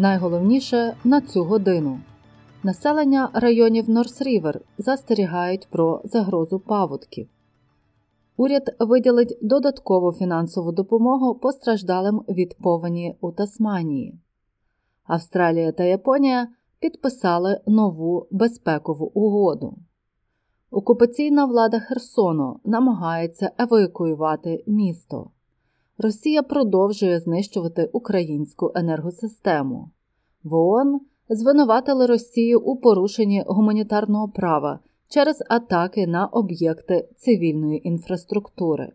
Найголовніше на цю годину. Населення районів Northern Rivers застерігають про загрозу паводків. Уряд виділить додаткову фінансову допомогу постраждалим від повені у Тасманії. Австралія та Японія підписали нову безпекову угоду. Окупаційна влада Херсону намагається евакуювати місто. Росія продовжує знищувати українську енергосистему. В ООН звинуватили Росію у порушенні гуманітарного права через атаки на об'єкти цивільної інфраструктури.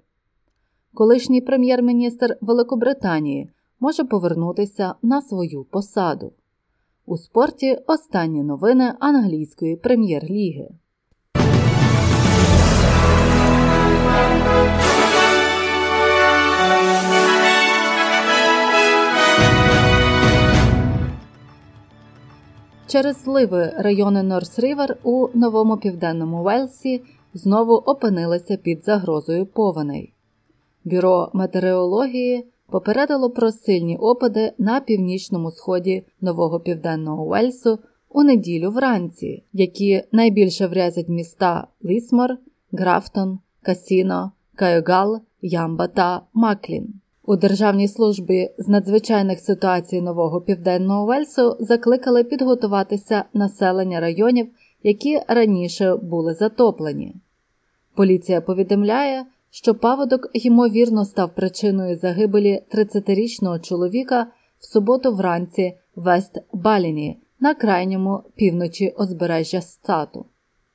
Колишній прем'єр-міністр Великобританії може повернутися на свою посаду. У спорті останні новини англійської прем'єр-ліги. Через зливи райони Northern Rivers у Новому Південному Вельсі знову опинилися під загрозою повеней. Бюро метеорології попередило про сильні опади на північному сході Нового Південного Уельсу у неділю вранці, які найбільше вразять міста Лісмор, Графтон, Касіно, Кайогл, Ямба та Маклін. У Державній службі з надзвичайних ситуацій Нового Південного Вельсу закликали підготуватися населення районів, які раніше були затоплені. Поліція повідомляє, що паводок ймовірно став причиною загибелі 30-річного чоловіка в суботу вранці в Вест Баліні на крайньому півночі озбережжя стату.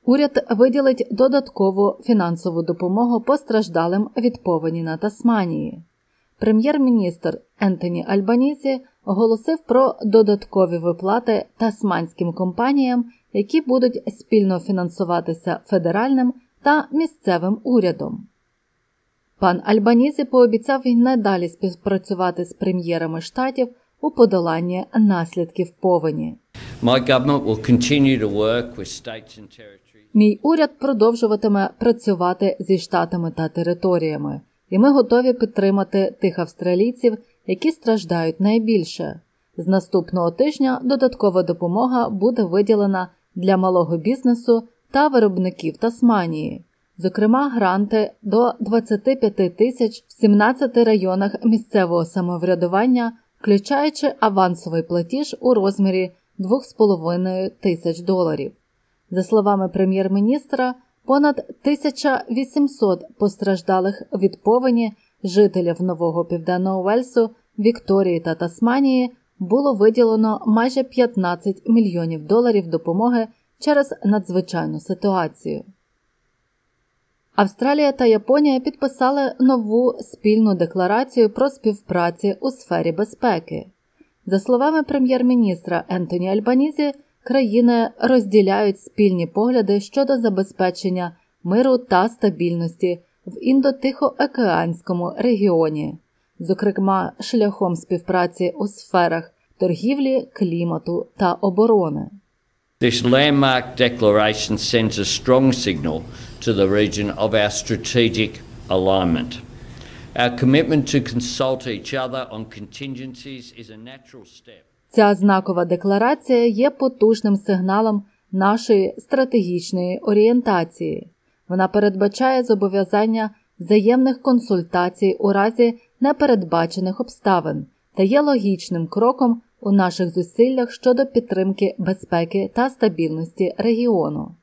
Уряд виділить додаткову фінансову допомогу постраждалим від повені на Тасманії. Прем'єр-міністр Ентоні Альбанізі оголосив про додаткові виплати тасманським компаніям, які будуть спільно фінансуватися федеральним та місцевим урядом. Пан Альбанізі пообіцяв і надалі співпрацювати з прем'єрами штатів у подоланні наслідків повені. Мій уряд продовжуватиме працювати зі штатами та територіями і ми готові підтримати тих австралійців, які страждають найбільше. З наступного тижня додаткова допомога буде виділена для малого бізнесу та виробників Тасманії, зокрема, гранти до 25 тисяч в 17 районах місцевого самоврядування, включаючи авансовий платіж у розмірі 2,5 тисяч доларів. За словами прем'єр-міністра, Понад 1800 постраждалих від повені жителів Нового Південного Вельсу, Вікторії та Тасманії було виділено майже 15 мільйонів доларів допомоги через надзвичайну ситуацію. Австралія та Японія підписали нову спільну декларацію про співпрацю у сфері безпеки. За словами прем'єр-міністра Ентоні Альбанізі, країни розділяють спільні погляди щодо забезпечення миру та стабільності в індотихоокеанському регіоні, зокрема шляхом співпраці у сферах торгівлі, клімату та оборони. This landmark declaration sends a strong signal to the region of our strategic alignment. Our commitment to consult each other on contingencies is a natural step. Ця знакова декларація є потужним сигналом нашої стратегічної орієнтації. Вона передбачає зобов'язання взаємних консультацій у разі непередбачених обставин та є логічним кроком у наших зусиллях щодо підтримки безпеки та стабільності регіону.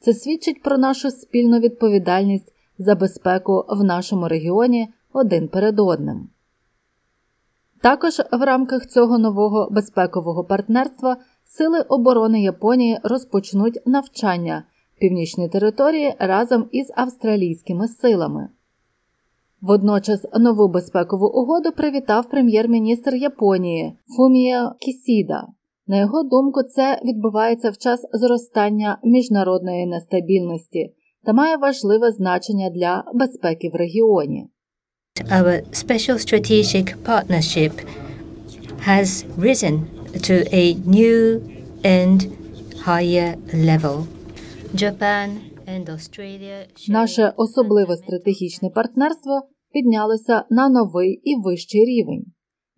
Це свідчить про нашу спільну відповідальність за безпеку в нашому регіоні один перед одним. Також в рамках цього нового безпекового партнерства Сили оборони Японії розпочнуть навчання в північній території разом із австралійськими силами. Водночас нову безпекову угоду привітав прем'єр-міністр Японії Фумія Кісіда. На його думку, це відбувається в час зростання міжнародної нестабільності та має важливе значення для безпеки в регіоні. Our special strategic partnership has risen to a new and higher level. Japan and Australia Наше особливе стратегічне партнерство піднялося на новий і вищий рівень.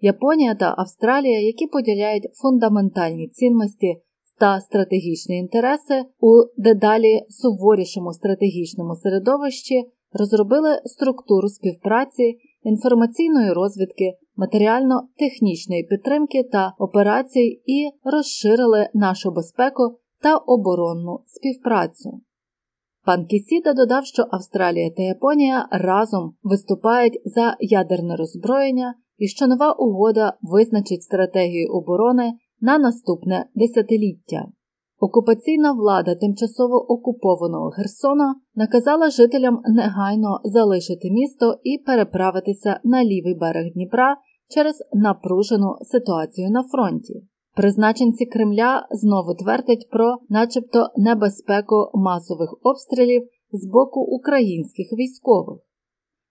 Японія та Австралія, які поділяють фундаментальні цінності та стратегічні інтереси у дедалі суворішому стратегічному середовищі, розробили структуру співпраці, інформаційної розвідки, матеріально-технічної підтримки та операцій і розширили нашу безпеку та оборонну співпрацю. Пан Кісіда додав, що Австралія та Японія разом виступають за ядерне роззброєння і що нова угода визначить стратегію оборони на наступне десятиліття. Окупаційна влада тимчасово окупованого Херсона наказала жителям негайно залишити місто і переправитися на лівий берег Дніпра через напружену ситуацію на фронті. Призначенці Кремля знову твердять про, начебто, небезпеку масових обстрілів з боку українських військових.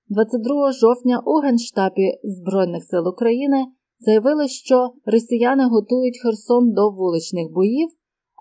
22 жовтня у Генштабі Збройних сил України заявили, що росіяни готують Херсон до вуличних боїв,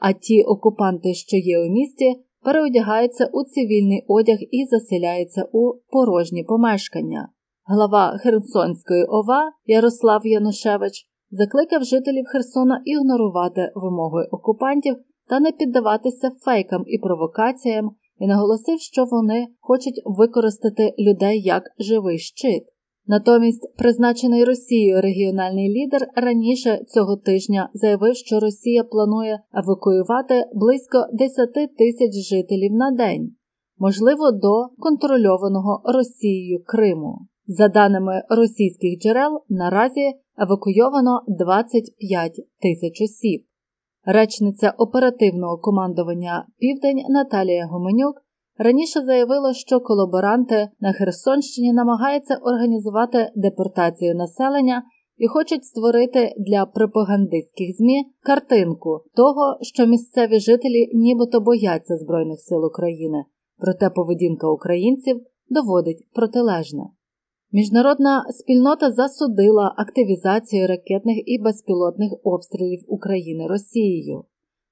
а ті окупанти, що є у місті, переодягаються у цивільний одяг і заселяються у порожні помешкання. Глава Херсонської ОВА Ярослав Янушевич закликав жителів Херсона ігнорувати вимоги окупантів та не піддаватися фейкам і провокаціям, і наголосив, що вони хочуть використати людей як живий щит. Натомість, призначений Росією регіональний лідер раніше цього тижня заявив, що Росія планує евакуювати близько 10 тисяч жителів на день, можливо, до контрольованого Росією Криму. За даними російських джерел, наразі евакуйовано 25 тисяч осіб. Речниця оперативного командування Південь Наталія Гуменюк раніше заявила, що колаборанти на Херсонщині намагаються організувати депортацію населення і хочуть створити для пропагандистських ЗМІ картинку того, що місцеві жителі нібито бояться Збройних сил України, проте поведінка українців доводить протилежне. Міжнародна спільнота засудила активізацію ракетних і безпілотних обстрілів України Росією.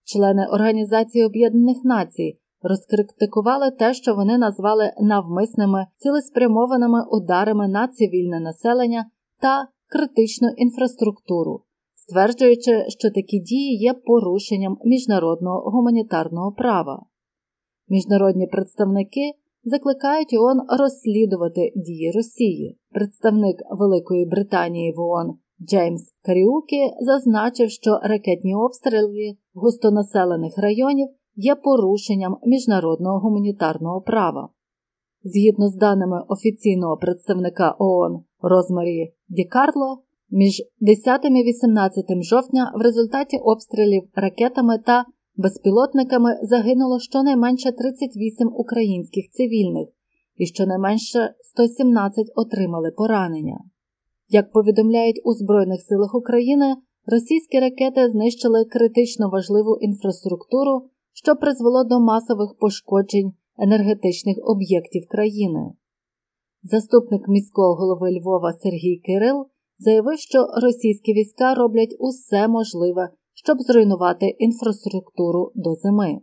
Члени Організації Об'єднаних Націй розкритикували те, що вони назвали навмисними цілеспрямованими ударами на цивільне населення та критичну інфраструктуру, стверджуючи, що такі дії є порушенням міжнародного гуманітарного права. Міжнародні представники закликають ООН розслідувати дії Росії. Представник Великої Британії в ООН Джеймс Каріукі зазначив, що ракетні обстріли густонаселених районів є порушенням міжнародного гуманітарного права. Згідно з даними офіційного представника ООН Розмарі Ді Карло, між 10 і 18 жовтня в результаті обстрілів ракетами та безпілотниками загинуло щонайменше 38 українських цивільних і щонайменше 117 отримали поранення. Як повідомляють у Збройних силах України, російські ракети знищили критично важливу інфраструктуру, що призвело до масових пошкоджень енергетичних об'єктів країни. Заступник міського голови Львова Сергій Кирил заявив, що російські війська роблять усе можливе, щоб зруйнувати інфраструктуру до зими.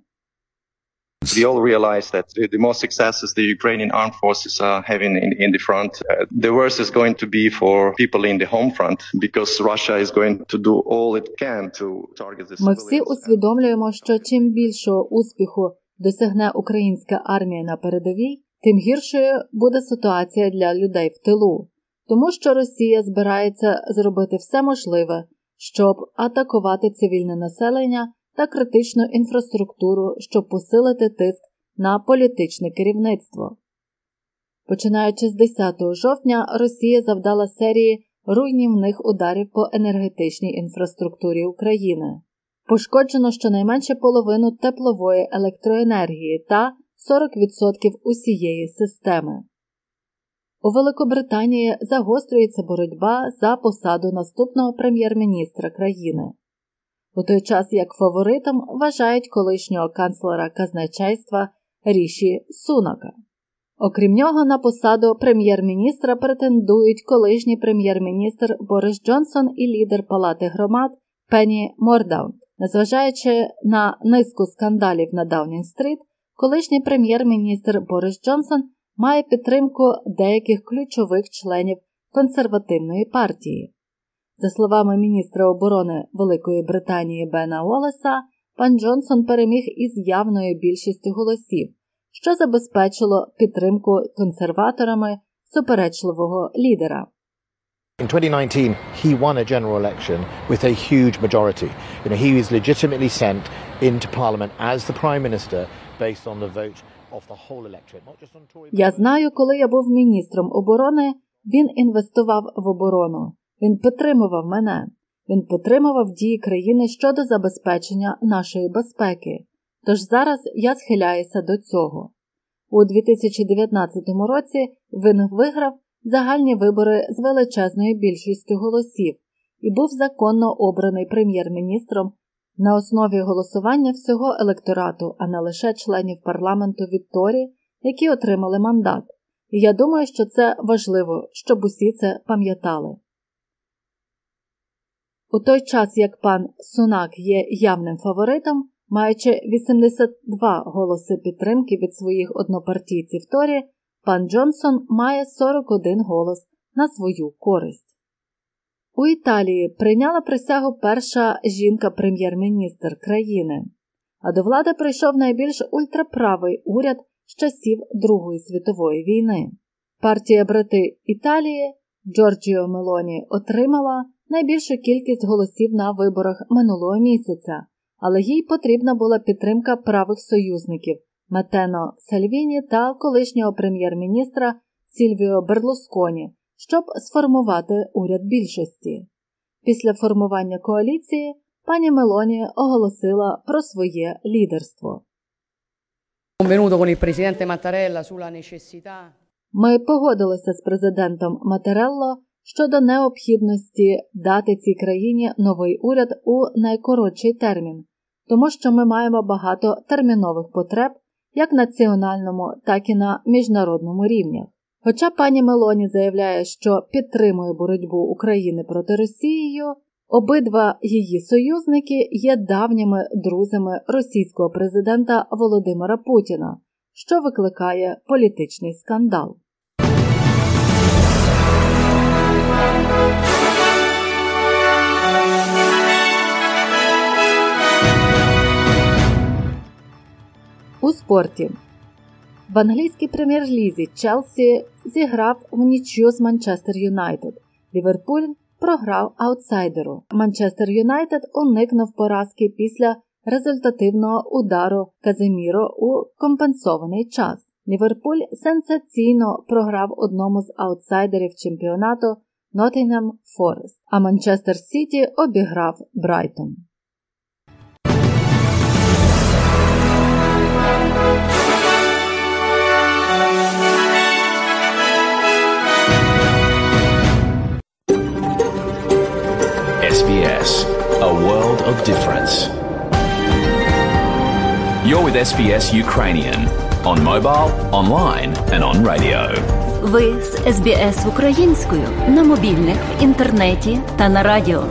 We all realize that the more successes the Ukrainian armed forces are having in, in the front, uh, the worse is going to be for people in the home front because Russia is going to do all it can to target the Ми всі усвідомлюємо, що чим більшого успіху досягне українська армія на передовій, тим гіршою буде ситуація для людей в тилу, тому що Росія збирається зробити все можливе, щоб атакувати цивільне населення та критичну інфраструктуру, щоб посилити тиск на політичне керівництво. Починаючи з 10 жовтня, Росія завдала серії руйнівних ударів по енергетичній інфраструктурі України. Пошкоджено щонайменше половину теплової електроенергії та 40% усієї системи. У Великобританії загострюється боротьба за посаду наступного прем'єр-міністра країни. У той час як фаворитом вважають колишнього канцлера казначейства Ріші Сунака. Окрім нього, на посаду прем'єр-міністра претендують колишній прем'єр-міністр Борис Джонсон і лідер Палати громад Пенні Мордаун. Незважаючи на низку скандалів на Даунінг-стріт, колишній прем'єр-міністр Борис Джонсон має підтримку деяких ключових членів консервативної партії. За словами міністра оборони Великої Британії Бена Уоллеса, пан Джонсон переміг із явною більшістю голосів, що забезпечило підтримку консерваторами суперечливого лідера. In 2019, he won a general election with a huge majority. You know, he was legitimately sent into Parliament as the Prime Minister based on the vote of the whole electorate, not just on Tory. Я знаю, коли я був міністром оборони, він інвестував в оборону. Він підтримував мене. Він підтримував дії країни щодо забезпечення нашої безпеки. Тож зараз я схиляюся до цього. У 2019 році він виграв загальні вибори з величезною більшістю голосів і був законно обраний прем'єр-міністром на основі голосування всього електорату, а не лише членів парламенту Вікторії, які отримали мандат. І я думаю, що це важливо, щоб усі це пам'ятали. У той час як пан Сунак є явним фаворитом, маючи 82 голоси підтримки від своїх однопартійців Торі, пан Джонсон має 41 голос на свою користь. У Італії прийняла присягу перша жінка-прем'єр-міністр країни, а до влади прийшов найбільш ультраправий уряд з часів Другої світової війни. Партія брати Італії Джорджії Мелоні отримала найбільшу кількість голосів на виборах минулого місяця, але їй потрібна була підтримка правих союзників Маттео Сальвіні та колишнього прем'єр-міністра Сільвіо Берлусконі, щоб сформувати уряд більшості. Після формування коаліції пані Мелоні оголосила про своє лідерство. Ми погодилися з президентом Матерелло щодо необхідності дати цій країні новий уряд у найкоротший термін, тому що ми маємо багато термінових потреб як національному, так і на міжнародному рівнях. Хоча пані Мелоні заявляє, що підтримує боротьбу України проти Росією, обидва її союзники є давніми друзями російського президента Володимира Путіна, що викликає політичний скандал. У спорті в англійській прем'єр-лізі Челсі зіграв внічию з Манчестер Юнайтед. Ліверпуль програв аутсайдеру. Манчестер Юнайтед уникнув поразки після результативного удару Каземіро у компенсований час. Ліверпуль сенсаційно програв одному з аутсайдерів чемпіонату Ноттінгем Форест, а Манчестер Сіті обіграв Брайтон. SBS, a world of difference. You're with SBS Ukrainian on mobile, online, and on radio. Ви з СБС українською на мобільних, інтернеті та на радіо.